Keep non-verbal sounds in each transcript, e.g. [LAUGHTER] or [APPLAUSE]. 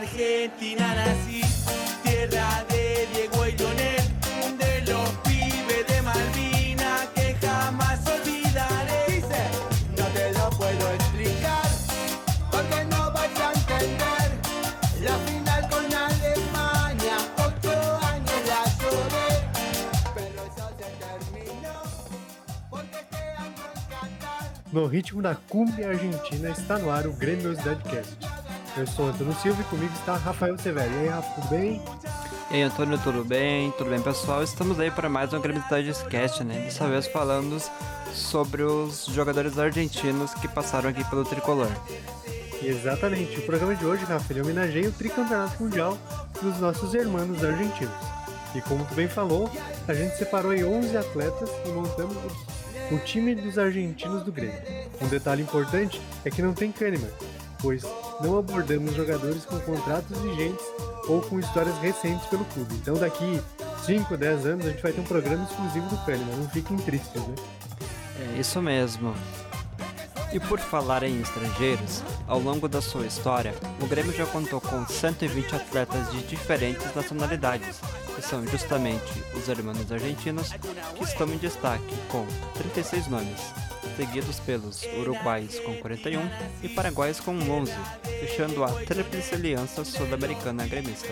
Argentina nací, tierra de Diego y Lionel, de los pibes de Malvina que jamás olvidaré. Dice, no te lo puedo explicar, porque no vas a entender. La final con Alemania, ocho años la lloré, pero eso se terminó, porque este año en Qatar. No ritmo da cumbia argentina está no ar o Grêmio Cidade Cast. Eu sou Antônio Silva e comigo está Rafael Severo. E aí, Rafa, tudo bem? E aí, Antônio, tudo bem? Tudo bem, pessoal? Estamos aí para mais um Grêmio Cidade Cast, né? Dessa vez falando sobre os jogadores argentinos que passaram aqui pelo Tricolor. Exatamente. O programa de hoje, Rafa, ele homenageia o tricampeonato mundial dos nossos irmãos argentinos. E como tu bem falou, a gente separou aí 11 atletas e montamos o, o time dos argentinos do Grêmio. Um detalhe importante é que não tem Kahneman, pois não abordamos jogadores com contratos vigentes ou com histórias recentes pelo clube. Então daqui 5, 10 anos a gente vai ter um programa exclusivo do Kahneman, não fiquem tristes, né? É isso mesmo. E por falar em estrangeiros, ao longo da sua história, o Grêmio já contou com 120 atletas de diferentes nacionalidades, que são justamente os irmãos argentinos, que estão em destaque com 36 nomes, seguidos pelos uruguais com 41 e paraguaios com 11, fechando a Tríplice Aliança Sul-Americana Gremista.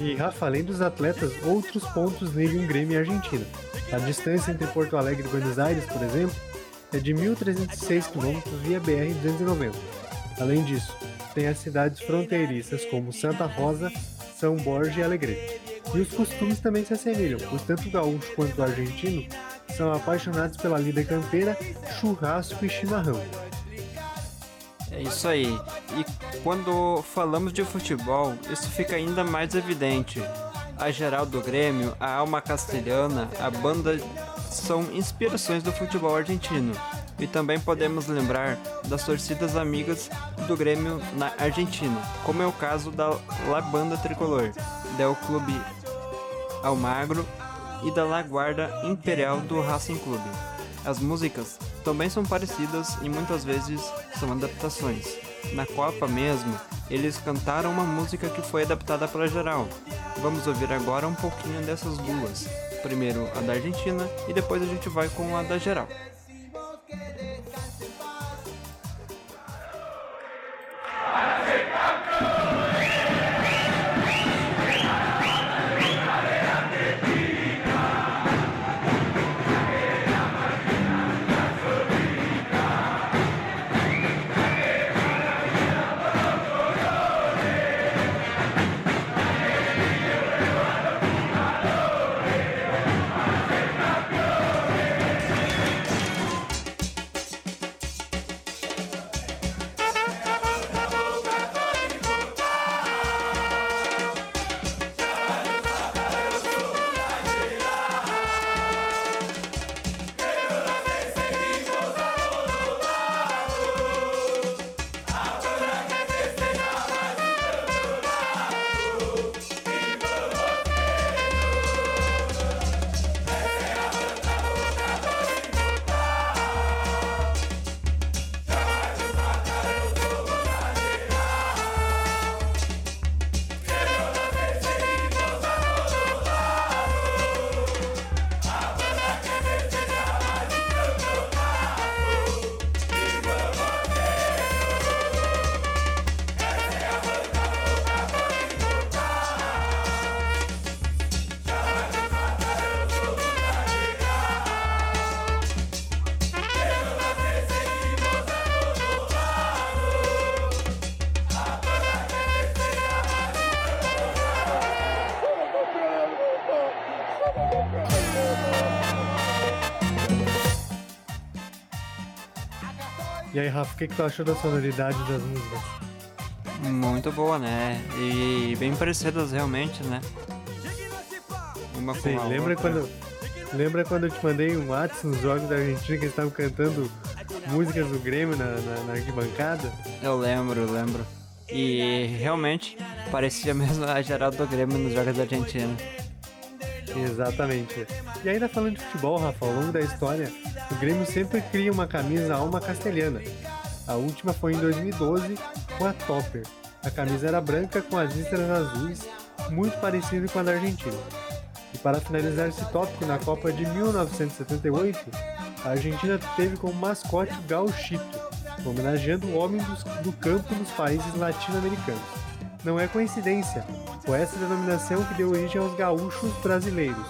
E Rafa, além dos atletas, outros pontos ligam Grêmio e Argentina. A distância entre Porto Alegre e Buenos Aires, por exemplo, é de 1.306 km via BR-290. Além disso, tem as cidades fronteiriças como Santa Rosa, São Borja e Alegrete. E os costumes também se assemelham, pois tanto o gaúcho quanto o argentino são apaixonados pela lida campeira, churrasco e chimarrão. É isso aí. E quando falamos de futebol, isso fica ainda mais evidente. A geral do Grêmio, a alma castelhana, a banda são inspirações do futebol argentino. E também podemos lembrar das torcidas amigas do Grêmio na Argentina, como é o caso da La Banda Tricolor, del Clube Almagro e da La Guarda Imperial do Racing Clube. As músicas também são parecidas e muitas vezes são adaptações. Na Copa mesmo, eles cantaram uma música que foi adaptada pela geral. Vamos ouvir agora um pouquinho dessas duas. Primeiro a da Argentina e depois a gente vai com a da geral. E Rafa, o que, que tu achou da sonoridade das músicas? Muito boa, né? E bem parecidas realmente, né? Uma Sim, a lembra outra. quando, lembra quando eu te mandei um WhatsApp nos jogos da Argentina que eles estavam cantando músicas do Grêmio na, na, na arquibancada? Eu lembro, eu lembro. E realmente parecia mesmo a geral do Grêmio nos jogos da Argentina. Exatamente. E ainda falando de futebol, Rafa, ao longo da história, o Grêmio sempre cria uma camisa alma castelhana. A última foi em 2012 com a Topper. A camisa era branca com as listras azuis, muito parecida com a da Argentina. E para finalizar esse tópico, na Copa de 1978, a Argentina teve como mascote o gauchito, homenageando o homem do campo nos países latino-americanos. Não é coincidência, foi essa denominação que deu origem aos gaúchos brasileiros,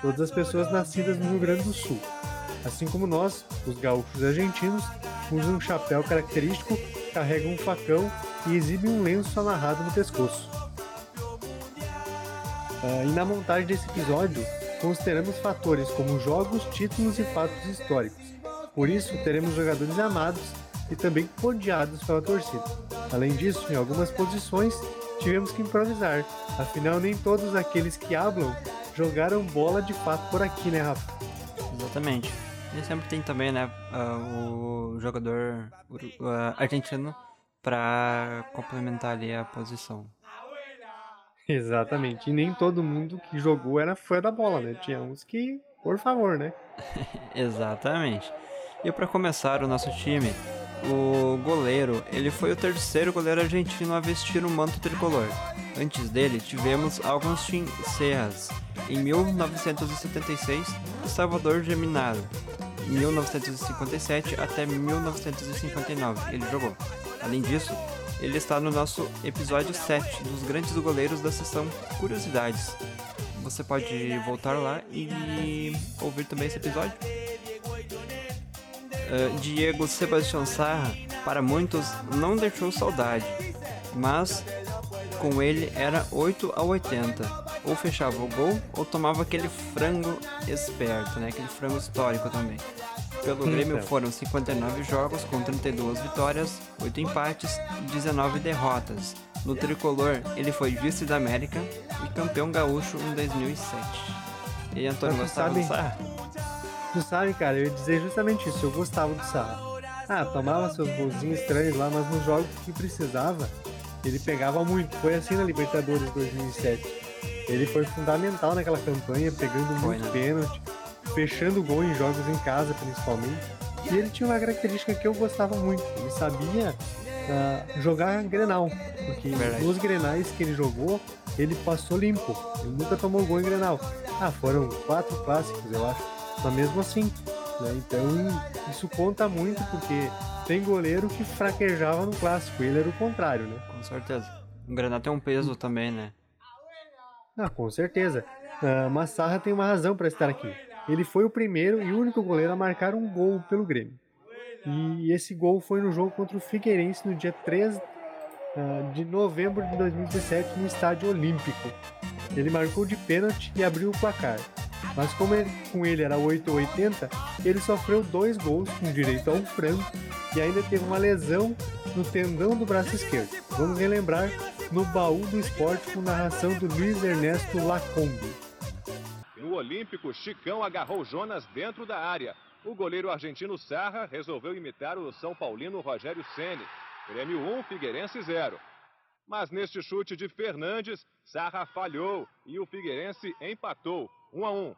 todas as pessoas nascidas no Rio Grande do Sul. Assim como nós, os gaúchos argentinos, usam um chapéu característico, carregam um facão e exibem um lenço amarrado no pescoço. Uh, e na montagem desse episódio, consideramos fatores como jogos, títulos e fatos históricos. Por isso, teremos jogadores amados e também odiados pela torcida. Além disso, em algumas posições, tivemos que improvisar, afinal, nem todos aqueles que hablam jogaram bola de fato por aqui, né, Rafa? Exatamente. E sempre tem também, né, uh, o jogador uh, argentino para complementar ali a posição. Exatamente. E nem todo mundo que jogou era fã da bola, né? Tinha uns que, por favor, né? [LAUGHS] Exatamente. E para começar o nosso time, o goleiro, ele foi o terceiro goleiro argentino a vestir o manto tricolor. Antes dele, tivemos Agustin Serras, em 1976, e Salvador Geminado, em 1957 até 1959, ele jogou. Além disso, ele está no nosso episódio 7 dos grandes goleiros da sessão Curiosidades. Você pode voltar lá e ouvir também esse episódio. Uh, Diego Sebastião Sarra, para muitos, não deixou saudade, mas com ele era 8 a 80. Ou fechava o gol ou tomava aquele frango esperto, né? aquele frango histórico também. Pelo Grêmio foram 59 jogos com 32 vitórias, 8 empates e 19 derrotas. No tricolor, ele foi vice da América e campeão gaúcho em 2007. E Antônio gostava sabe, do Sarra? Tu sabe, cara, eu ia dizer justamente isso, eu gostava do Sarra. Ah, tomava seus golzinhos estranhos lá, mas nos jogos que precisava, ele pegava muito. Foi assim na Libertadores 2007. Ele foi fundamental naquela campanha, pegando foi, muito né? pênalti fechando gol em jogos em casa, principalmente. E ele tinha uma característica que eu gostava muito. Ele sabia uh, jogar Grenal. Porque Verdade. nos Grenais que ele jogou, ele passou limpo. Ele nunca tomou gol em Grenal. Ah, foram quatro clássicos, eu acho. Mas mesmo assim. Né? Então, isso conta muito porque tem goleiro que fraquejava no clássico. Ele era o contrário, né? Com certeza. O Grenal tem um peso também, né? Ah, com certeza. Uh, mas Sarra tem uma razão para estar aqui. Ele foi o primeiro e único goleiro a marcar um gol pelo Grêmio. E esse gol foi no jogo contra o Figueirense no dia 3 uh, ah, de novembro de 2017 no Estádio Olímpico. Ele marcou de pênalti e abriu o placar. Mas como ele, com ele era 8 ou 80, ele sofreu dois gols com direito a um frango e ainda teve uma lesão no tendão do braço esquerdo. Vamos relembrar no baú do esporte com narração do Luiz Ernesto Lacombe. No Olímpico, Chicão agarrou Jonas dentro da área. O goleiro argentino Sarra resolveu imitar o São Paulino Rogério Ceni. Grêmio 1, Figueirense 0. Mas neste chute de Fernandes, Sarra falhou e o Figueirense empatou, 1 a 1.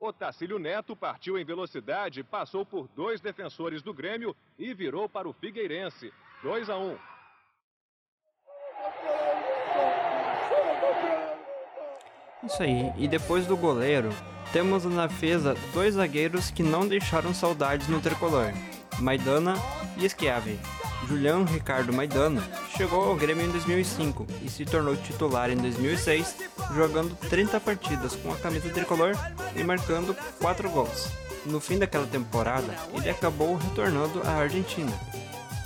Otacílio Neto partiu em velocidade, passou por dois defensores do Grêmio e virou para o Figueirense, 2 a 1. Isso aí. E depois do goleiro, temos na defesa dois zagueiros que não deixaram saudades no tricolor: Maidana e Schiavi. Julião Ricardo Maidana chegou ao Grêmio em 2005 e se tornou titular em 2006, jogando 30 partidas com a camisa tricolor e marcando 4 gols. No fim daquela temporada, ele acabou retornando à Argentina,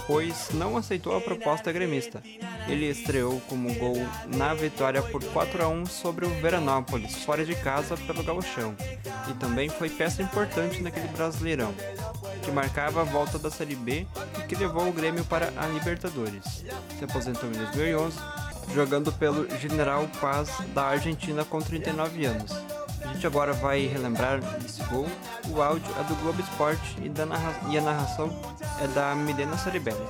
pois não aceitou a proposta gremista. Ele estreou como gol na vitória por 4 a 1 sobre o Veranópolis, fora de casa pelo Gauchão, e também foi peça importante naquele Brasileirão, que marcava a volta da Série B e que levou o Grêmio para a Libertadores. Se aposentou em 2011, jogando pelo General Paz da Argentina com 39 anos. A gente agora vai relembrar esse gol. O áudio é do Globo Esporte e, narra e a narração é da Milena Saribelli.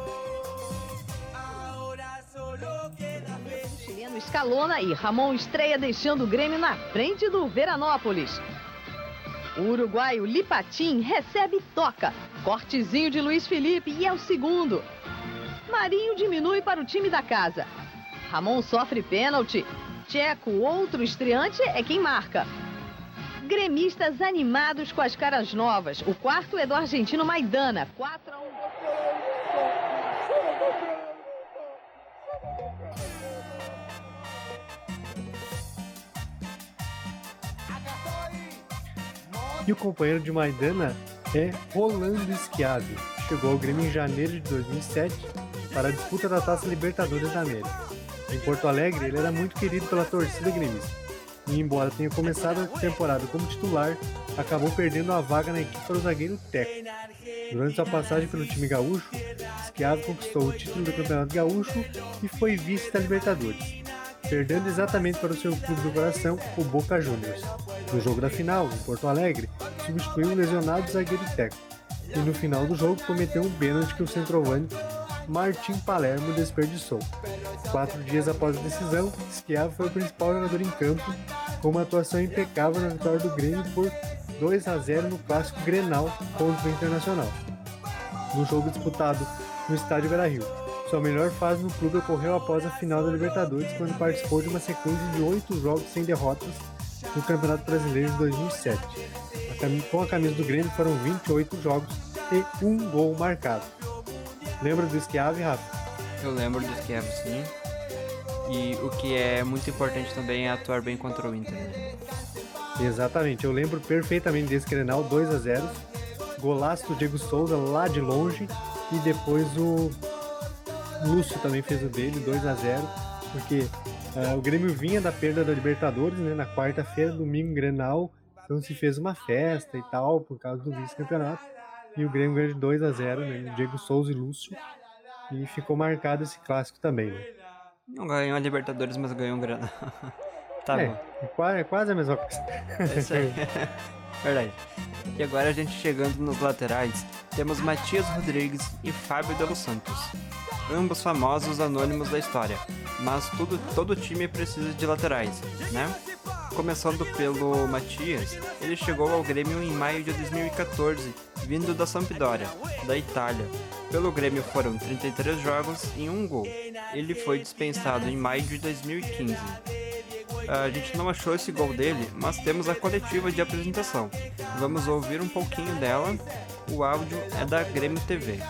Escalona e Ramon estreia deixando o Grêmio na frente do Veranópolis. O uruguaio Lipatim recebe toca. Cortezinho de Luiz Felipe e é o segundo. Marinho diminui para o time da casa. Ramon sofre pênalti. Tcheco, outro estreante, é quem marca. Gremistas animados com as caras novas. O quarto é do argentino Maidana. 4 a 1. E o companheiro de Maidana é Rolando Schiavi, chegou ao Grêmio em janeiro de 2007 para a disputa da Taça Libertadores da América. Em Porto Alegre, ele era muito querido pela torcida gremista. E embora tenha começado a temporada como titular, acabou perdendo a vaga na equipe para o zagueiro Teco. Durante sua passagem pelo time gaúcho, Schiavi conquistou o título do Campeonato Gaúcho e foi vice da Libertadores perdendo exatamente para o seu clube do coração, o Boca Juniors. No jogo da final, em Porto Alegre, substituiu o lesionado zagueiro Teco, e no final do jogo cometeu um pênalti que o centroavante Martim Palermo desperdiçou. Quatro dias após a decisão, Schiavo foi o principal jogador em campo, com uma atuação impecável na vitória do Grêmio por 2 a 0 no clássico Grenal contra o Internacional. No jogo disputado no estádio Beira-Rio, sua melhor fase no clube ocorreu após a final da Libertadores, quando participou de uma sequência de oito jogos sem derrotas no Campeonato Brasileiro de 2007. Com a camisa do Grêmio foram 28 jogos e um gol marcado. Lembra do Schiave, Rafa? Eu lembro do Schiave, sim. E o que é muito importante também é atuar bem contra o Inter. Né? Exatamente, eu lembro perfeitamente desse Grenal 2 a 0 Golaço do Diego Souza lá de longe e depois o Lúcio também fez o dele, 2 a 0 porque uh, o Grêmio vinha da perda da Libertadores, né, na quarta-feira, domingo, Grenal, então se fez uma festa e tal, por causa do vice-campeonato, e o Grêmio ganhou de 2 a 0 né, Diego Souza e Lúcio, e ficou marcado esse clássico também, né. Não ganhou a Libertadores, mas ganhou um Grenal. [LAUGHS] tá é, bom. É quase, é quase a mesma coisa. É isso aí. [LAUGHS] Verdade. E agora a gente chegando nos laterais, temos Matias Rodrigues e Fábio de Los Santos ambos famosos anônimos da história, mas tudo, todo time precisa de laterais, né? Começando pelo Matias, ele chegou ao Grêmio em maio de 2014, vindo da Sampdoria, da Itália. Pelo Grêmio foram 33 jogos e um gol. Ele foi dispensado em maio de 2015. A gente não achou esse gol dele, mas temos a coletiva de apresentação. Vamos ouvir um pouquinho dela. O áudio é da Grêmio TV.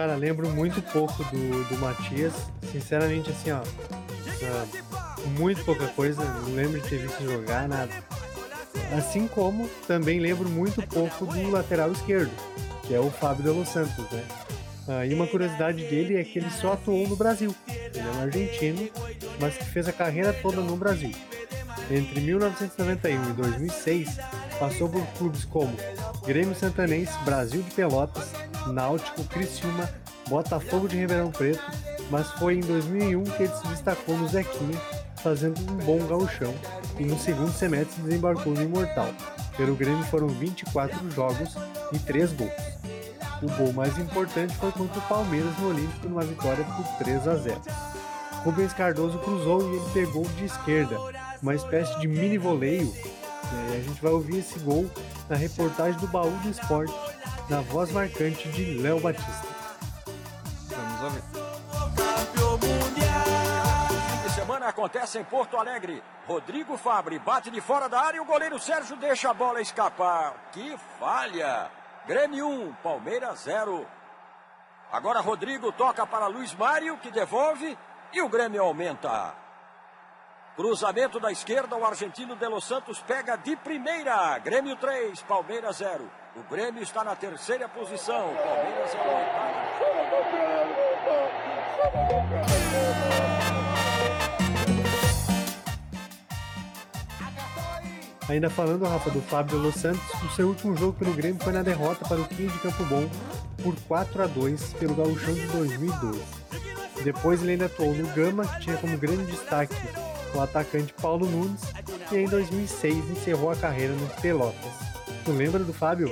Cara, lembro muito pouco do, do Matias. Sinceramente, assim, ó. Uh, muito pouca coisa. Não lembro de ter visto jogar, nada. Assim como também lembro muito pouco do lateral esquerdo, que é o Fábio de Los Santos, né? Uh, e uma curiosidade dele é que ele só atuou no Brasil. Ele é um argentino, mas que fez a carreira toda no Brasil. Entre 1991 e 2006, passou por clubes como Grêmio Santanense, Brasil de Pelotas, Náutico, Criciúma, Botafogo de Ribeirão Preto, mas foi em 2001 que ele se destacou no Zequinha, fazendo um bom gauchão, e no segundo semestre desembarcou no Imortal. Pelo Grêmio foram 24 jogos e 3 gols. O gol mais importante foi contra o Palmeiras no Olímpico numa vitória por 3 a 0. Rubens Cardoso cruzou e ele pegou de esquerda, uma espécie de mini voleio é, a gente vai ouvir esse gol na reportagem do Baú do Esporte, na voz marcante de Léo Batista. Vamos ouvir. semana acontece em Porto Alegre. Rodrigo Fabre bate de fora da área e o goleiro Sérgio deixa a bola escapar. Que falha! Grêmio 1, Palmeiras 0. Agora Rodrigo toca para Luiz Mário, que devolve e o Grêmio aumenta. Cruzamento da esquerda, o argentino De Los Santos pega de primeira. Grêmio 3, Palmeiras 0. O Grêmio está na terceira posição. Palmeiras é Ainda falando, Rafa, do Fábio Los Santos, o seu último jogo pelo Grêmio foi na derrota para o 15 de Campo Bom por 4 a 2 pelo Gauchão de 2012. Depois ele ainda atuou no Gama, que tinha como grande destaque o atacante Paulo Nunes, e em 2006 encerrou a carreira no Pelotas. Tu lembra do Fábio?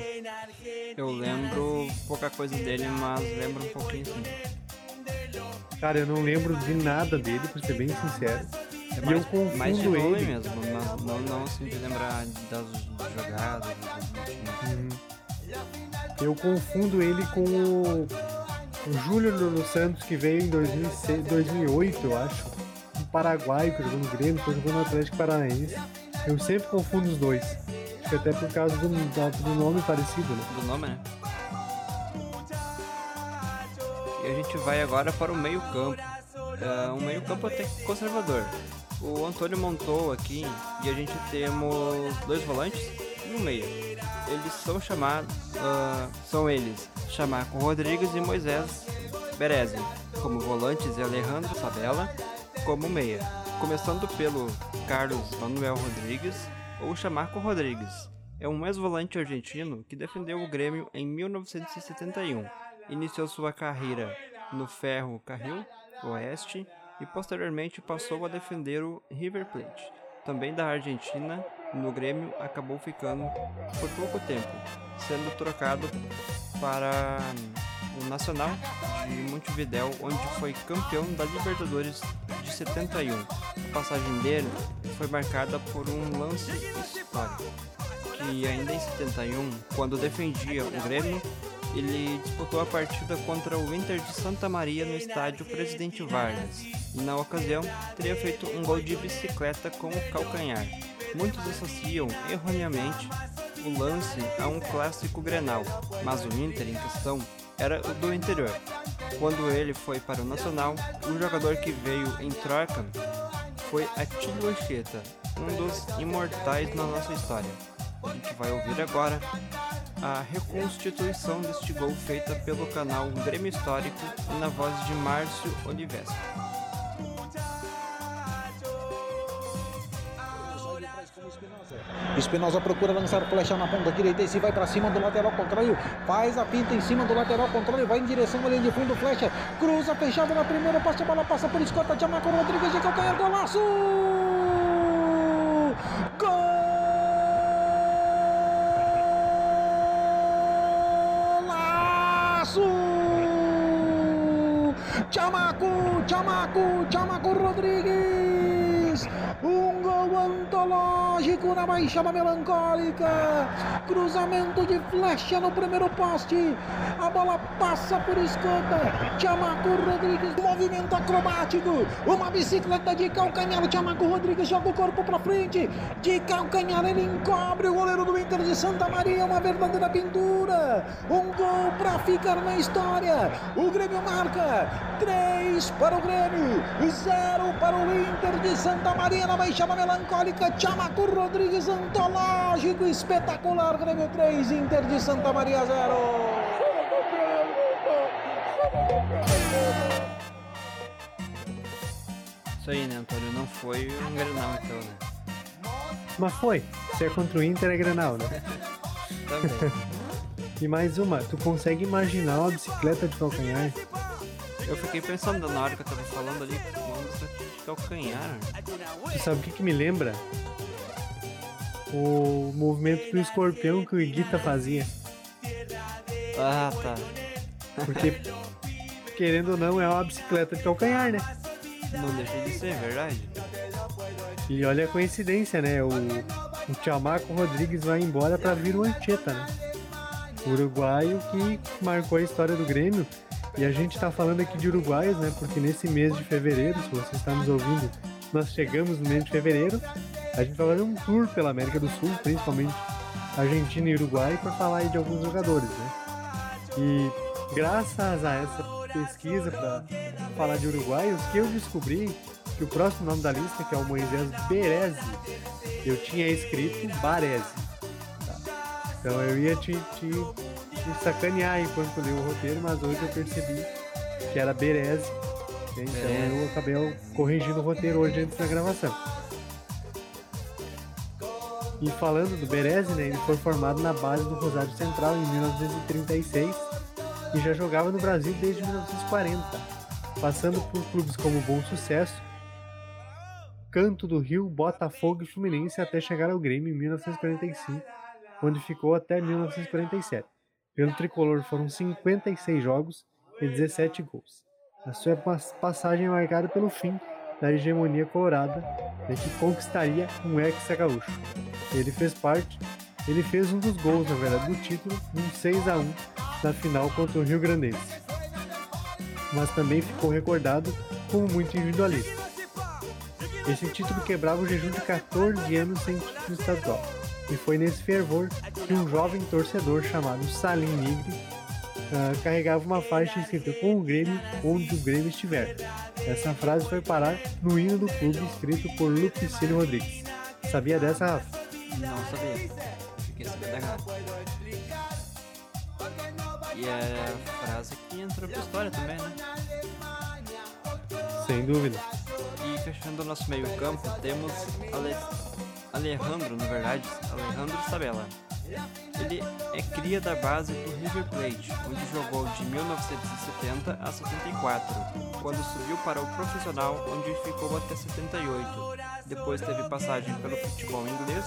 Eu lembro pouca coisa dele, mas lembro um pouquinho sim. Cara, eu não lembro de nada dele, pra ser bem sincero. É e mais, eu confundo mais de ele. mesmo, mas não, não assim de lembrar das jogadas. dos- Uhum. Eu confundo ele com o, o Júlio Lolo Santos, que veio em 2006, 2008, eu acho. Paraguaio que jogou no Grêmio, depois jogou no Atlético Paranaense. Eu sempre confundo os dois. Acho que até por causa do, do nome parecido, né? do nome, né? E a gente vai agora para o meio-campo. É um meio-campo até que conservador. O Antônio montou aqui e a gente temos dois volantes e um meia. Eles são chamados. ah, são eles Chamaco Rodrigues e Moisés Berezzi. Como volantes e Alejandro Sabella como meia. Começando pelo Carlos Manuel Rodrigues ou Chamaco Rodrigues. É um ex-volante argentino que defendeu o Grêmio em 1971. Iniciou sua carreira no Ferro Carril Oeste e posteriormente passou a defender o River Plate. Também da Argentina, no Grêmio acabou ficando por pouco tempo, sendo trocado para o Nacional de Montevidéu, onde foi campeão da Libertadores de 71. A passagem dele foi marcada por um lance histórico que ainda em 71, quando defendia o Grêmio, ele disputou a partida contra o Inter de Santa Maria no estádio Presidente Vargas. E na ocasião, teria feito um gol de bicicleta com o calcanhar. Muitos associam erroneamente o lance a um clássico Grenal, mas o Inter em questão era do interior. Quando ele foi para o Nacional, o jogador que veio em troca foi Atílio Anchieta, um dos imortais na nossa história. A gente vai ouvir agora a reconstituição deste gol feita pelo canal Grêmio Histórico na voz de Márcio Olivesco. Espinosa procura lançar flecha na ponta direita e se vai para cima do lateral contrário. Faz a pinta em cima do lateral contrário. Vai em direção linha de fundo. Flecha cruza fechado na primeira passe. A bola passa por escota. Tiamaco Rodrigues de calcanhar. Golaço! Golaço! Chamaco, Chamaco, Chamaco Rodrigues. Gol antológico na baixada melancólica. Cruzamento de flecha no primeiro poste. A bola passa por escota. Chamaco Rodrigues, movimento acrobático. Uma bicicleta de calcanhar. Chamaco Rodrigues joga o corpo para frente. De calcanhar ele encobre o goleiro do Inter de Santa Maria. Uma verdadeira pintura. Um gol para ficar na história. O Grêmio marca. 3 para o Grêmio. 0 para o Inter de Santa Maria na baixada melancólica. Chamaco Rodrigues antológico. Espetacular. Grêmio 3, Inter de Santa Maria 0. Isso aí, né, Antônio? Não foi um Grenal, então, né? Mas foi. Se é contra o Inter, é Granal, né? [LAUGHS] Também. E mais uma, tu consegue imaginar uma bicicleta de calcanhar? Eu fiquei pensando na hora que eu tava falando ali, uma bicicleta de calcanhar. Tu sabe o que, que me lembra? O movimento do escorpião que o Iguita fazia. Ah, tá. Porque, querendo ou não, é uma bicicleta de calcanhar, né? Não deixa de ser, verdade? E olha a coincidência, né? O, o Tiamaco Rodrigues vai embora pra vir o Ancheta, né? O uruguaio que marcou a história do Grêmio. E a gente tá falando aqui de uruguaios, né? Porque nesse mês de fevereiro, se você está nos ouvindo nós chegamos no mês de fevereiro, a gente vai fazer um tour pela América do Sul, principalmente Argentina e Uruguai, para falar aí de alguns jogadores, né? E graças a essa pesquisa para falar de uruguaios, que eu descobri que o próximo nome da lista, que é o Moisés Berezi, eu tinha escrito Baresi. Tá? Então eu ia te, te, te sacanear enquanto li o roteiro, mas hoje eu percebi que era Berezi. Então Berezi. eu acabei corrigindo o roteiro hoje antes da gravação. E falando do Berezi, né, ele foi formado na base do Rosário Central em 1936 e já jogava no Brasil desde 1940, passando por clubes como Bom Sucesso, Canto do Rio, Botafogo e Fluminense até chegar ao Grêmio em 1945, onde ficou até 1947. Pelo tricolor foram 56 jogos e 17 gols. A sua pas- passagem é marcada pelo fim da hegemonia colorada né, que conquistaria um ex-gaúcho. Ele fez parte, ele fez um dos gols, na verdade, do título, um 6 a 1 na final contra o Rio Grandense. Mas também ficou recordado como muito individualista. Esse título quebrava o jejum de 14 anos sem título estadual. E foi nesse fervor que um jovem torcedor chamado Salim Nigri ah, carregava uma faixa escrita com o Grêmio onde o Grêmio estiver. Essa frase foi parar no hino do clube escrito por Lupicínio Rodrigues. Sabia dessa, Rafa? Não sabia. E é a frase que entrou pra história também, né? Sem dúvida. E fechando o nosso meio campo, temos Ale... Alejandro, na verdade, Alejandro Sabella. Ele é cria da base do River Plate, onde jogou de 1970 a 74, quando subiu para o profissional, onde ficou até 78. Depois teve passagem pelo futebol inglês,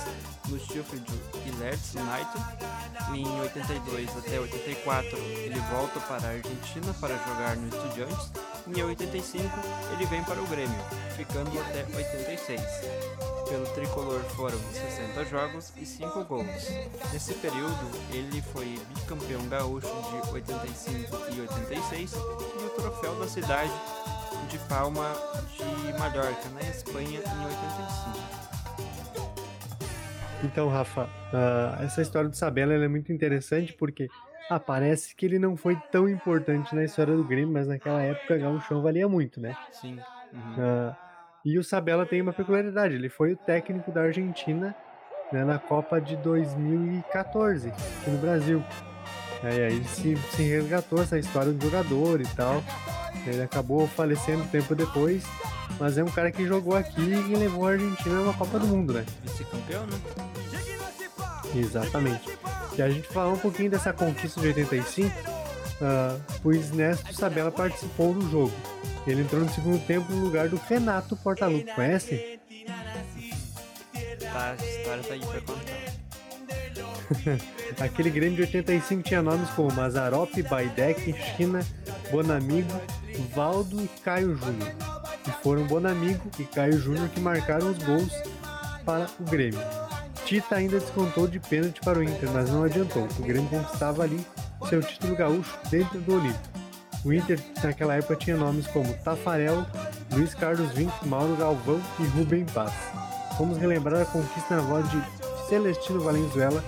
no Sheffield e Leeds United. Em 82 até 84, ele volta para a Argentina para jogar no Estudiantes. Em 85, ele vem para o Grêmio, ficando até 86. Pelo tricolor foram 60 jogos e 5 gols. Nesse período, ele foi bicampeão gaúcho de 85 e 86 e o troféu da cidade de Palma de Mallorca, na Espanha, em 85. Então, Rafa, ah, essa história do Sabella ela é muito interessante porque ah, parece que ele não foi tão importante na história do Grêmio, mas naquela época o chão valia muito, né? Sim. Uhum. Ah, e o Sabella tem uma peculiaridade, ele foi o técnico da Argentina né, na Copa de 2014, aqui no Brasil. E aí se, se resgatou essa história do jogador e tal. Ele acabou falecendo tempo depois, mas é um cara que jogou aqui e levou a Argentina numa Copa do Mundo, né? Vice-campeão, né? Exatamente. E a gente falar um pouquinho dessa conquista de 85, ah, o Ernesto Sabella participou do jogo. Ele entrou no segundo tempo no lugar do Renato Portaluppi, conhece? Tá, a história tá aí pra contar. [LAUGHS] Aquele Grêmio de 85 tinha nomes como Mazarop, Baidec, China, Bonamigo, Valdo e Caio Júnior. E foram Bonamigo e Caio Júnior que marcaram os gols para o Grêmio. Tita ainda descontou de pênalti para o Inter, mas não adiantou. O Grêmio conquistava ali seu título gaúcho dentro do Olímpico. O Inter naquela época tinha nomes como Tafarel, Luiz Carlos Vinck, Mauro Galvão e Rubem Paz. Vamos relembrar a conquista na voz de Celestino Valenzuela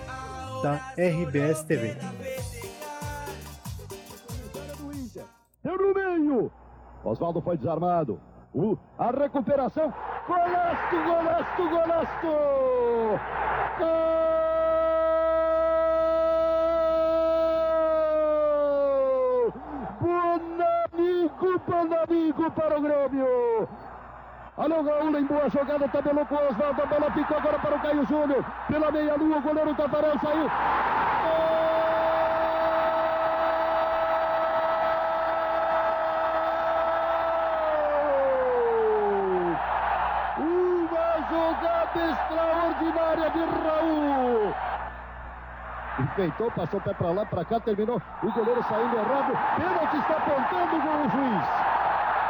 da RBS TV. Oswaldo foi desarmado. O, a recuperação. Golaço, golaço, golaço! Gol! Bonamigo, Bonamigo para o Grêmio. O Gaúna em boa jogada, tabelou com o Oswaldo. A bola ficou agora para o Caio Júnior. Pela meia-lua, o goleiro Tafarel saiu. Enfeitou, passou o pé para lá, para cá, terminou. O goleiro saindo errado. Pênalti está apontando o juiz.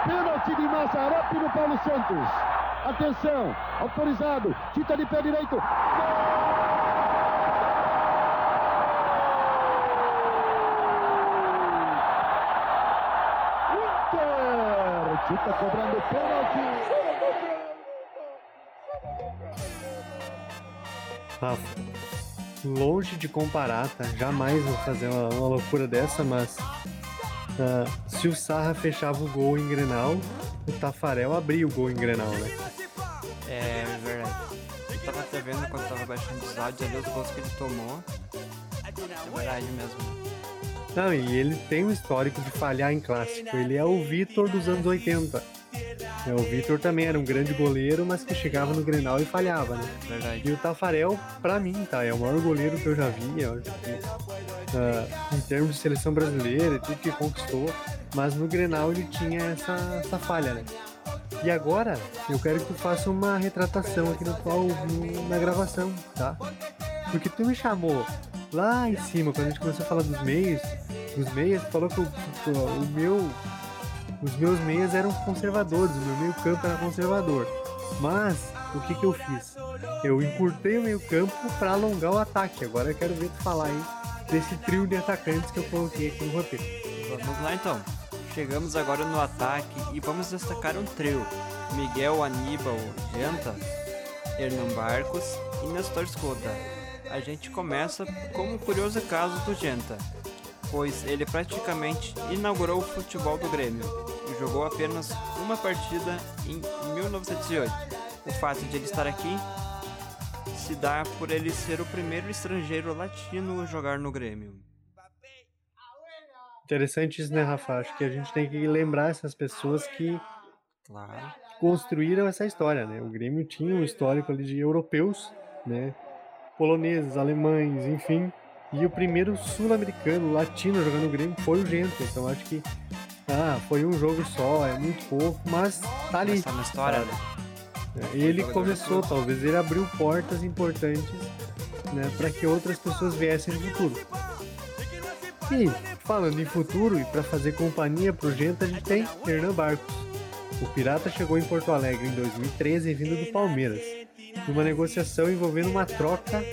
Pênalti de Mazarop no Paulo Santos. Atenção, autorizado. Tita de pé direito. Gol! Tita cobrando pênalti. Rafa, longe de comparar, tá? Jamais vou fazer uma, uma loucura dessa, mas ah, se o Sarra fechava o gol em Grenal, o Tafarel abria o gol em Grenal, né? É verdade. Eu tava até vendo quando tava baixando os áudios ali os gols que ele tomou. É verdade mesmo. Não, e ele tem um histórico de falhar em clássico. Ele é o Vitor dos anos 80. É, o Vitor também era um grande goleiro, mas que chegava no Grenal e falhava, né? Verdade. E o Tafarel, pra mim, tá? É o maior goleiro que eu já vi. Eu acho que, ah, em termos de seleção brasileira e tudo que conquistou. Mas no Grenal ele tinha essa, essa falha, né? E agora, eu quero que tu faça uma retratação aqui no, no- na gravação, tá? Porque tu me chamou lá em cima, quando a gente começou a falar dos meios, dos meias, tu falou que o, o- o meu, os meus meias eram conservadores, o meu meio campo era conservador. Mas, o que que eu fiz? Eu encurtei o meio campo para alongar o ataque. Agora eu quero ver tu falar aí desse trio de atacantes que eu coloquei aqui no roteiro. Vamos lá então. Chegamos agora no ataque e vamos destacar um trio: Miguel Aníbal Genta, Hernan Barcos e Nestor Skota. A gente começa com um curioso caso do Genta, pois ele praticamente inaugurou o futebol do Grêmio jogou apenas uma partida em 1908. O fato de ele estar aqui se dá por ele ser o primeiro estrangeiro latino a jogar no Grêmio. Interessante isso, né, Rafa? Acho que a gente tem que lembrar essas pessoas que Claro. construíram essa história, né? O Grêmio tinha um histórico ali de europeus, né? Poloneses, alemães, enfim. E o primeiro sul-americano, latino a jogar no Grêmio foi o Gento. Então acho que ah, foi um jogo só, é muito pouco, mas tá ali. Essa na história, né? Ele começou, talvez ele abriu portas importantes, né, para que outras pessoas viessem no futuro. E falando em futuro e para fazer companhia pro Gento, a gente tem Hernan Barcos. O Pirata chegou em Porto Alegre em 2013 vindo do Palmeiras, numa negociação envolvendo uma troca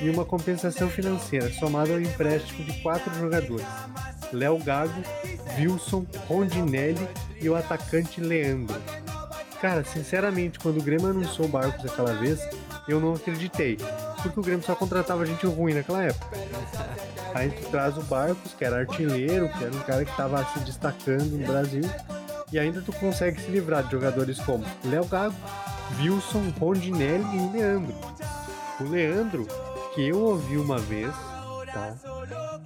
e uma compensação financeira, somada ao empréstimo de quatro jogadores: Léo Gago, Wilson, Rondinelli e o atacante Leandro. Cara, sinceramente, quando o Grêmio anunciou o Barcos aquela vez, eu não acreditei. Porque o Grêmio só contratava gente ruim naquela época. Aí tu traz o Barcos, que era artilheiro, que era um cara que estava se destacando no Brasil. E ainda tu consegue se livrar de jogadores como Léo Gago, Wilson, Rondinelli e Leandro. O Leandro, que eu ouvi uma vez, tá?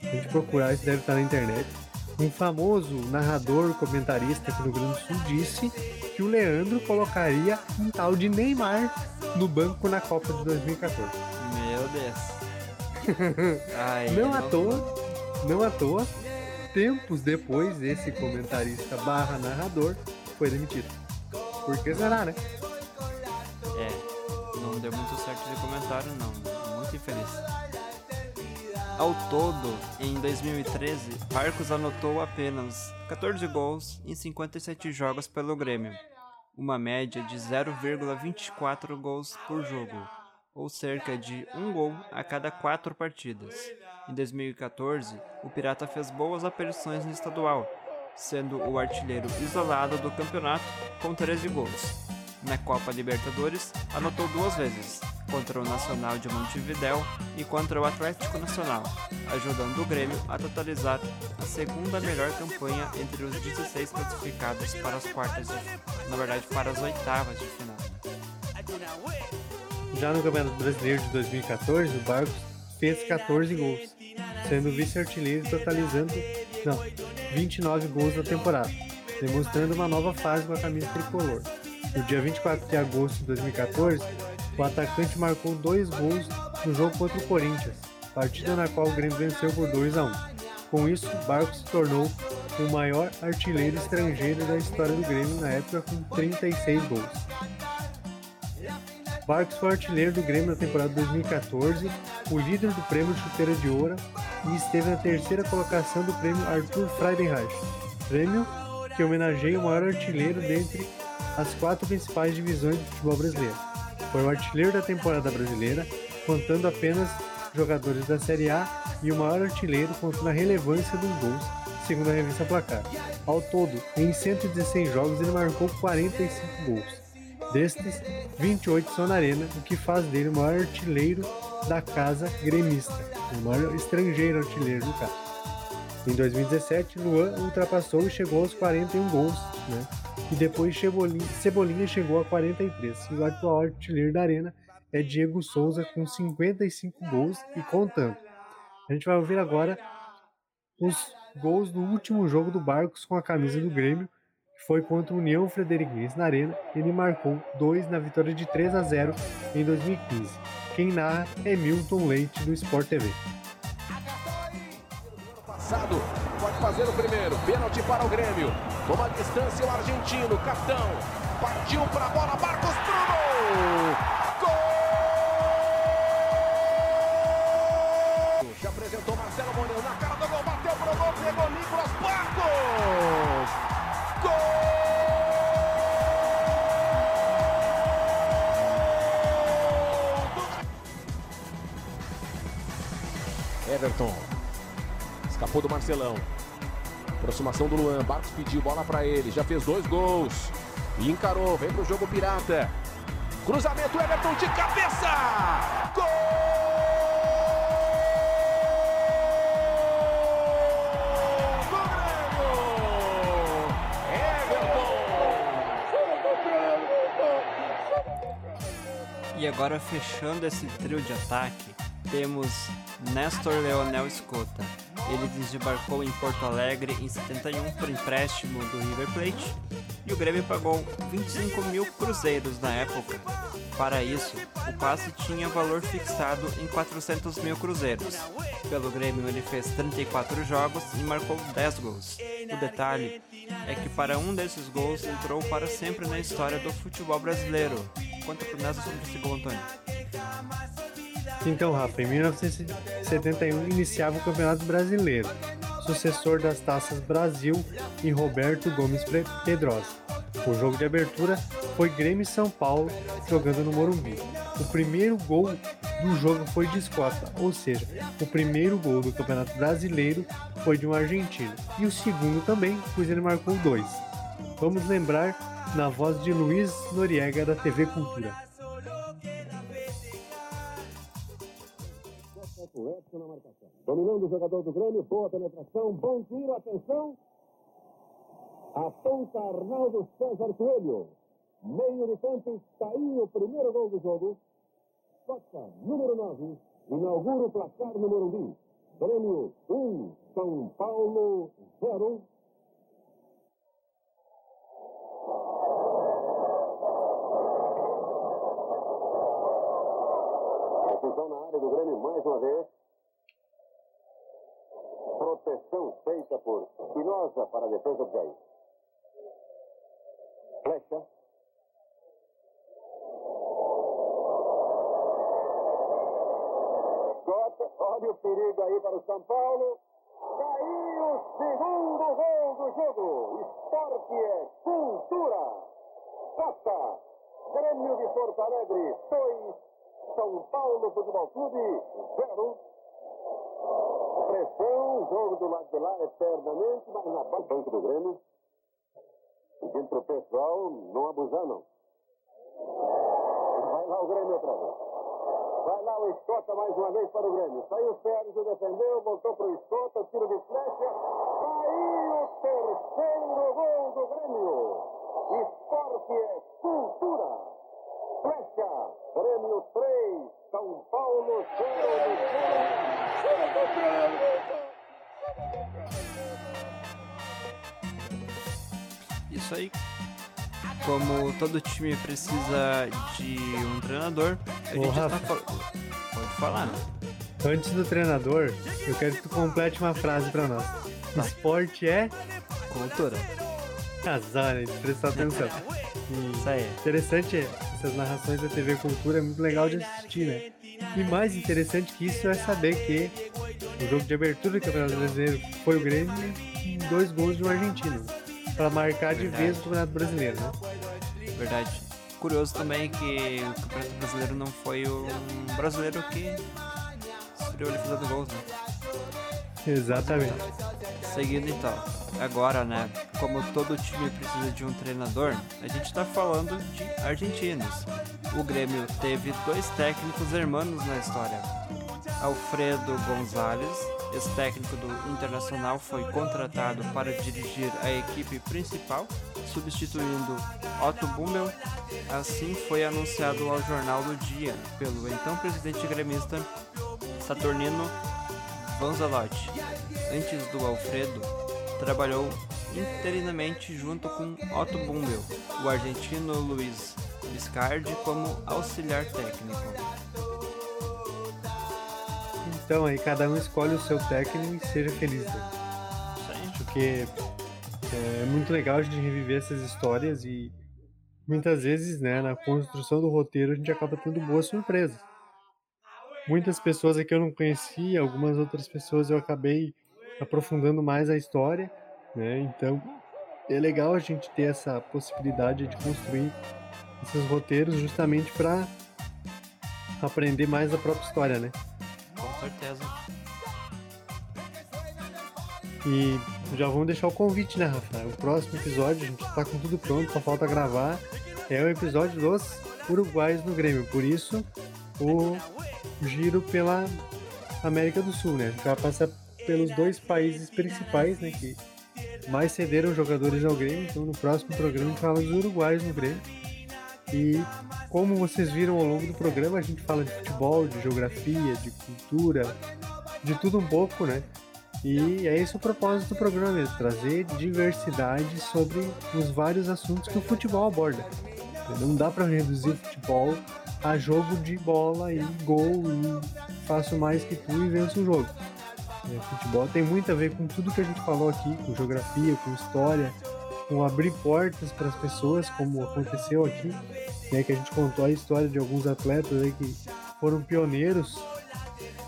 Se a gente procurar, isso deve estar na internet. Um famoso narrador, comentarista aqui no Rio Grande do Sul disse que o Leandro colocaria um tal de Neymar no banco na Copa de 2014. Meu Deus. [LAUGHS] Ai, Não à eu- toa, não à toa, tempos depois, esse comentarista barra narrador foi demitido. Por que será, né? É, não deu muito certo de comentário não. Muito infeliz. Ao todo, em 2013, Marcos anotou apenas 14 gols em 57 jogos pelo Grêmio, uma média de 0,24 gols por jogo, ou cerca de um gol a cada quatro partidas. Em 2014, o Pirata fez boas aparições no estadual, sendo o artilheiro isolado do campeonato com 13 gols. Na Copa Libertadores, anotou duas vezes, contra o Nacional de Montevidéu e contra o Atlético Nacional, ajudando o Grêmio a totalizar a segunda melhor campanha entre os 16 classificados para as quartas de, na verdade, para as oitavas de final. Já no Campeonato Brasileiro de 2014, o Barcos fez 14 gols, sendo vice-artilheiro totalizando não, 29 gols na temporada, demonstrando uma nova fase com a camisa tricolor. No dia 24 de agosto de 2014, o atacante marcou dois gols no jogo contra o Corinthians, partida na qual o Grêmio venceu por 2 a 1. Com isso, Barcos se tornou o maior artilheiro estrangeiro da história do Grêmio na época com 36 gols. Barcos foi artilheiro do Grêmio na temporada 2014, o líder do prêmio Chuteira de Ouro e esteve na terceira colocação do prêmio Arthur Friedenreich, prêmio que homenageia o maior artilheiro dentre as quatro principais divisões do futebol brasileiro. Foi o artilheiro da temporada brasileira, contando apenas jogadores da Série A e o maior artilheiro contando a relevância dos gols, segundo a revista Placar. Ao todo, em 116 jogos, ele marcou 45 gols. Destes, 28 são na Arena, o que faz dele o maior artilheiro da casa gremista, o maior estrangeiro artilheiro do caso. Em 2017, Luan ultrapassou e chegou aos 41 gols, né? E depois Cebolinha, Cebolinha chegou a 43. E o atual artilheiro da Arena é Diego Souza com 55 gols e contando. A gente vai ouvir agora os gols do último jogo do Barcos com a camisa do Grêmio, que foi contra o União Frederiquense na Arena. Ele marcou dois na vitória de 3 a 0 em 2015. Quem narra é Milton Leite do Sport TV. Passado, pode fazer o primeiro. Pênalti para o Grêmio. Toma distância o argentino, capitão. Partiu para a bola, Marcos Bruno! Gol! Se apresentou Marcelo Moreno na cara do gol, bateu pro gol, pegou Nicolas Barcos! Gol! Everton. Escapou do Marcelão. Aproximação do Luan. Barcos pediu bola para ele. Já fez dois gols. E encarou. Vem pro jogo pirata. Cruzamento Everton de cabeça. Gol! E agora fechando esse trio de ataque, temos Nestor Leonel Escota. Ele desembarcou em Porto Alegre em 71 por empréstimo do River Plate e o Grêmio pagou 25 mil cruzeiros na época. Para isso, o passe tinha valor fixado em 400 mil cruzeiros. Pelo Grêmio, ele fez 34 jogos e marcou 10 gols. O detalhe é que para um desses gols entrou para sempre na história do futebol brasileiro. Conta por nós sobre esse gol, Antônio. Então, Rafa, em 1971 iniciava o Campeonato Brasileiro, sucessor das taças Brasil e Roberto Gomes Pedrosa. O jogo de abertura foi Grêmio e São Paulo jogando no Morumbi. O primeiro gol do jogo foi de Escota, ou seja, o primeiro gol do Campeonato Brasileiro foi de um argentino, e o segundo também, pois ele marcou dois. Vamos lembrar na voz de Luiz Noriega da TV Cultura. Dominando o jogador do Grêmio, boa penetração, bom tiro, atenção. Aponta Arnaldo César Coelho. Meio de campo, está aí o primeiro gol do jogo. Costa, número 9, inaugura o placar no Morumbi. Grêmio 1, São Paulo 0. Confusão na área do Grêmio mais uma vez. Proteção feita por Espinosa para a defesa de Jair. Flecha. Olha o perigo aí para o São Paulo. Caiu o segundo gol do jogo. Esporte é cultura. Costa, Grêmio de Porto Alegre, 2, São Paulo Futebol Clube, 0. Pressão, jogo do lado de lá eternamente, mas na banca do Grêmio. Pedindo pro pessoal não abusar, não. Vai lá o Grêmio outra vez. Vai lá o Escota mais uma vez para o Grêmio. Saiu o Sérgio, defendeu, voltou pro Escota, tiro de flecha. Caiu o terceiro gol do Grêmio. Esporte é cultura. Flecha, Grêmio 3, São Paulo 0 Isso aí. Como todo time precisa de um treinador, a gente tá Rafa. falando. Pode falar. Antes do treinador, eu quero que tu complete uma frase para nós. Esporte é Cultura. azar, né? De prestar atenção. Isso aí. interessante essas narrações da TV Cultura é muito legal de assistir, né? E mais interessante que isso é saber que o jogo de abertura do Campeonato Brasileiro foi o Grêmio e dois gols de um argentino. Para marcar de Verdade. vez o Campeonato Brasileiro, né? Verdade. Curioso também que o Campeonato Brasileiro não foi um brasileiro que estreou ele fazendo gols, né? Exatamente. Seguindo então. Agora, né? Como todo time precisa de um treinador, a gente tá falando de argentinos. O Grêmio teve dois técnicos hermanos na história. Alfredo Gonzalez, ex-técnico do Internacional, foi contratado para dirigir a equipe principal, substituindo Otto Bummel. Assim foi anunciado ao Jornal do Dia pelo então presidente gremista Saturnino Vanzalotti. Antes do Alfredo, trabalhou interinamente junto com Otto Bummel, o argentino Luiz Biscardi como auxiliar técnico. Então aí cada um escolhe o seu técnico e seja feliz. Né? Porque é muito legal a gente reviver essas histórias e muitas vezes, né, na construção do roteiro a gente acaba tendo boas surpresas. Muitas pessoas aqui eu não conhecia, algumas outras pessoas eu acabei aprofundando mais a história, né? Então é legal a gente ter essa possibilidade de construir esses roteiros justamente para aprender mais a própria história, né? Com certeza. E já vamos deixar o convite, né, Rafael? O próximo episódio, a gente tá com tudo pronto, só falta gravar. É o episódio dos Uruguais no Grêmio. Por isso, o giro pela América do Sul, né? A gente vai passar pelos dois países principais, né? Que mais cederam jogadores ao Grêmio. Então, no próximo programa, fala dos Uruguais no Grêmio. E como vocês viram ao longo do programa, a gente fala de futebol, de geografia, de cultura, de tudo um pouco, né? E é esse o propósito do programa mesmo, trazer diversidade sobre os vários assuntos que o futebol aborda. Não dá para reduzir o futebol a jogo de bola e gol e faço mais que tu e venço o jogo. É, futebol tem muito a ver com tudo que a gente falou aqui, com geografia, com história, com abrir portas para as pessoas, como aconteceu aqui, né, que a gente contou a história de alguns atletas aí que foram pioneiros.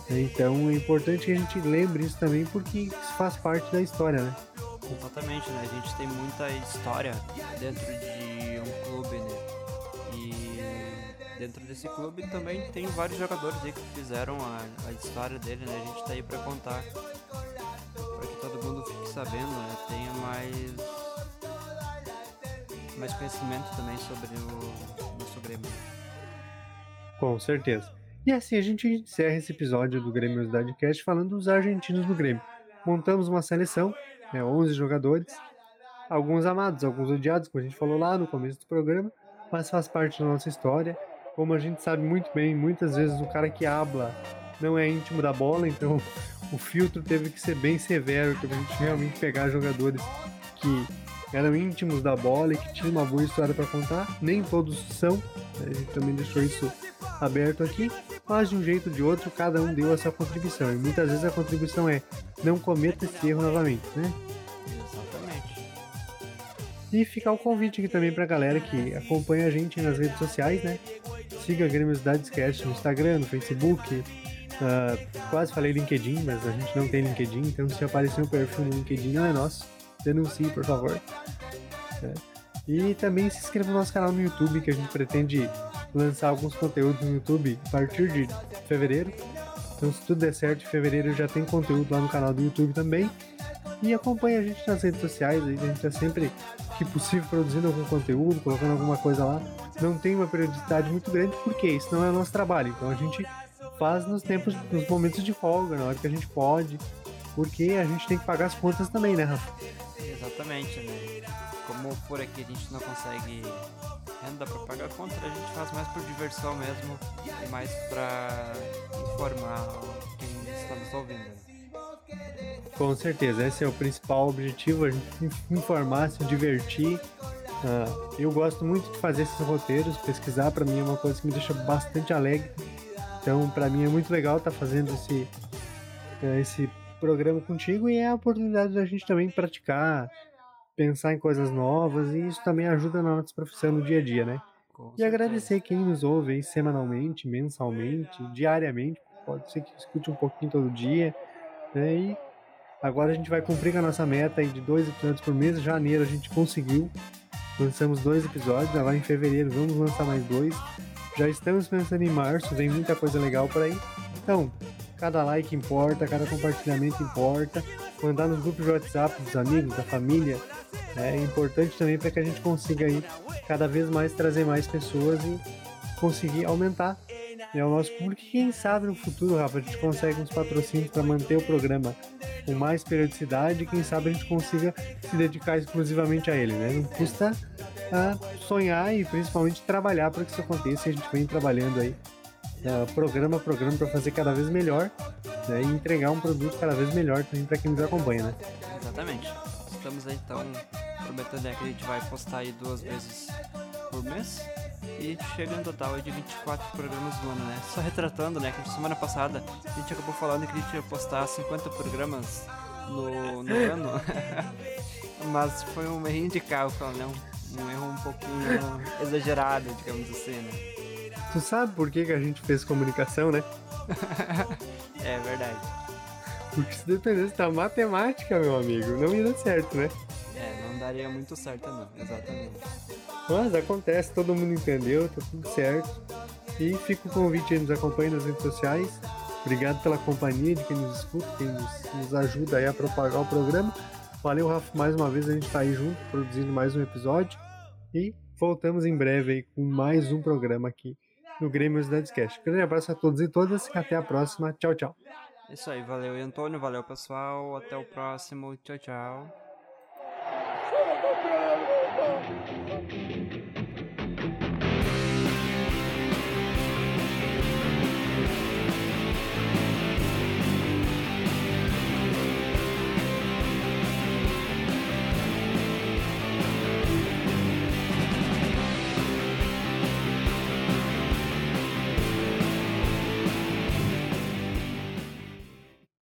Né, então é importante que a gente lembre isso também, porque isso faz parte da história, né? Né? A gente tem muita história dentro de um clube, né? Dentro desse clube também tem vários jogadores aí que fizeram a, a história dele, né? A gente tá aí para contar. Para que todo mundo fique sabendo, né? Tenha mais mais conhecimento também sobre o nosso Grêmio. Com certeza. E assim a gente encerra esse episódio do Grêmio Cidade Cast falando dos argentinos do Grêmio. Montamos uma seleção, né, 11 jogadores, alguns amados, alguns odiados, como a gente falou lá no começo do programa, mas faz parte da nossa história. Como a gente sabe muito bem, muitas vezes o cara que habla não é íntimo da bola, então [LAUGHS] o filtro teve que ser bem severo para a gente realmente pegar jogadores que eram íntimos da bola e que tinham uma boa história para contar. Nem todos são, né? a gente também deixou isso aberto aqui, mas de um jeito ou de outro cada um deu a sua contribuição. E muitas vezes a contribuição é não cometa esse erro novamente, né? Exatamente. E ficar o convite aqui também pra galera que acompanha a gente nas redes sociais, né? Siga a Grêmiosidades Cast no Instagram, no Facebook. Uh, quase falei LinkedIn, mas a gente não tem LinkedIn, então se aparecer um perfil no LinkedIn não é nosso denuncie, por favor. É. E também se inscreva no nosso canal no YouTube, que a gente pretende lançar alguns conteúdos no YouTube a partir de fevereiro. Então, se tudo der certo, em fevereiro já tem conteúdo lá no canal do YouTube também. E acompanhe a gente nas redes sociais, a gente está sempre que possível produzindo algum conteúdo, colocando alguma coisa lá. Não tem uma periodicidade muito grande, porque isso não é o nosso trabalho. Então a gente faz nos tempos, nos momentos de folga, na hora que a gente pode, porque a gente tem que pagar as contas também, né, Rafa? Exatamente, né? Como por aqui a gente não consegue renda para pagar a conta, a gente faz mais por diversão mesmo e mais para informar quem está nos ouvindo. Com certeza, esse é o principal objetivo, a gente informar, se divertir. Uh, eu gosto muito de fazer esses roteiros, pesquisar para mim é uma coisa que me deixa bastante alegre. Então, para mim é muito legal estar tá fazendo esse, uh, esse programa contigo e é a oportunidade da gente também praticar, pensar em coisas novas e isso também ajuda na nossa profissão no dia a dia, né? E agradecer quem nos ouve aí semanalmente, mensalmente, diariamente, pode ser que escute um pouquinho todo dia, né? E agora a gente vai cumprir com a nossa meta aí de dois episódios por mês. Janeiro a gente conseguiu, lançamos dois episódios, agora em fevereiro vamos lançar mais dois. Já estamos pensando em março, vem muita coisa legal por aí. Então, Cada like importa, cada compartilhamento importa. Mandar nos grupos de WhatsApp dos amigos, da família. É importante também para que a gente consiga aí cada vez mais trazer mais pessoas e conseguir aumentar né, o nosso público. Quem sabe no futuro, Rafa, a gente consegue uns patrocínios para manter o programa com mais periodicidade e quem sabe a gente consiga se dedicar exclusivamente a ele, né? Não custa uh, sonhar e principalmente trabalhar para que isso aconteça. E a gente vem trabalhando aí uh, programa a programa para fazer cada vez melhor né, e entregar um produto cada vez melhor também para quem nos acompanha, né? Exatamente. Estamos aí então prometendo é que a gente vai postar aí duas vezes por mês e chega no total de 24 programas do ano, né? Só retratando, né, que semana passada a gente acabou falando que a gente ia postar 50 programas no, no [LAUGHS] ano, [LAUGHS] mas foi um erro cálculo, né? Um, um erro um pouquinho [LAUGHS] exagerado, digamos assim, né? Tu sabe por que, que a gente fez comunicação, né? [LAUGHS] é verdade. Porque se dependesse da matemática, meu amigo, não ia dar certo, né? É, não daria muito certo, não, exatamente. Mas acontece, todo mundo entendeu, tá tudo certo. E fica o convite aí, nos acompanhe nas redes sociais. Obrigado pela companhia de quem nos escuta, quem nos, nos ajuda aí a propagar o programa. Valeu, Rafa, mais uma vez a gente tá aí junto, produzindo mais um episódio. E voltamos em breve aí com mais um programa aqui no Grêmio Cidades Cast. Grande abraço a todos e todas até a próxima. Tchau, tchau. Isso aí, valeu Antônio, valeu pessoal, até o próximo, tchau, tchau.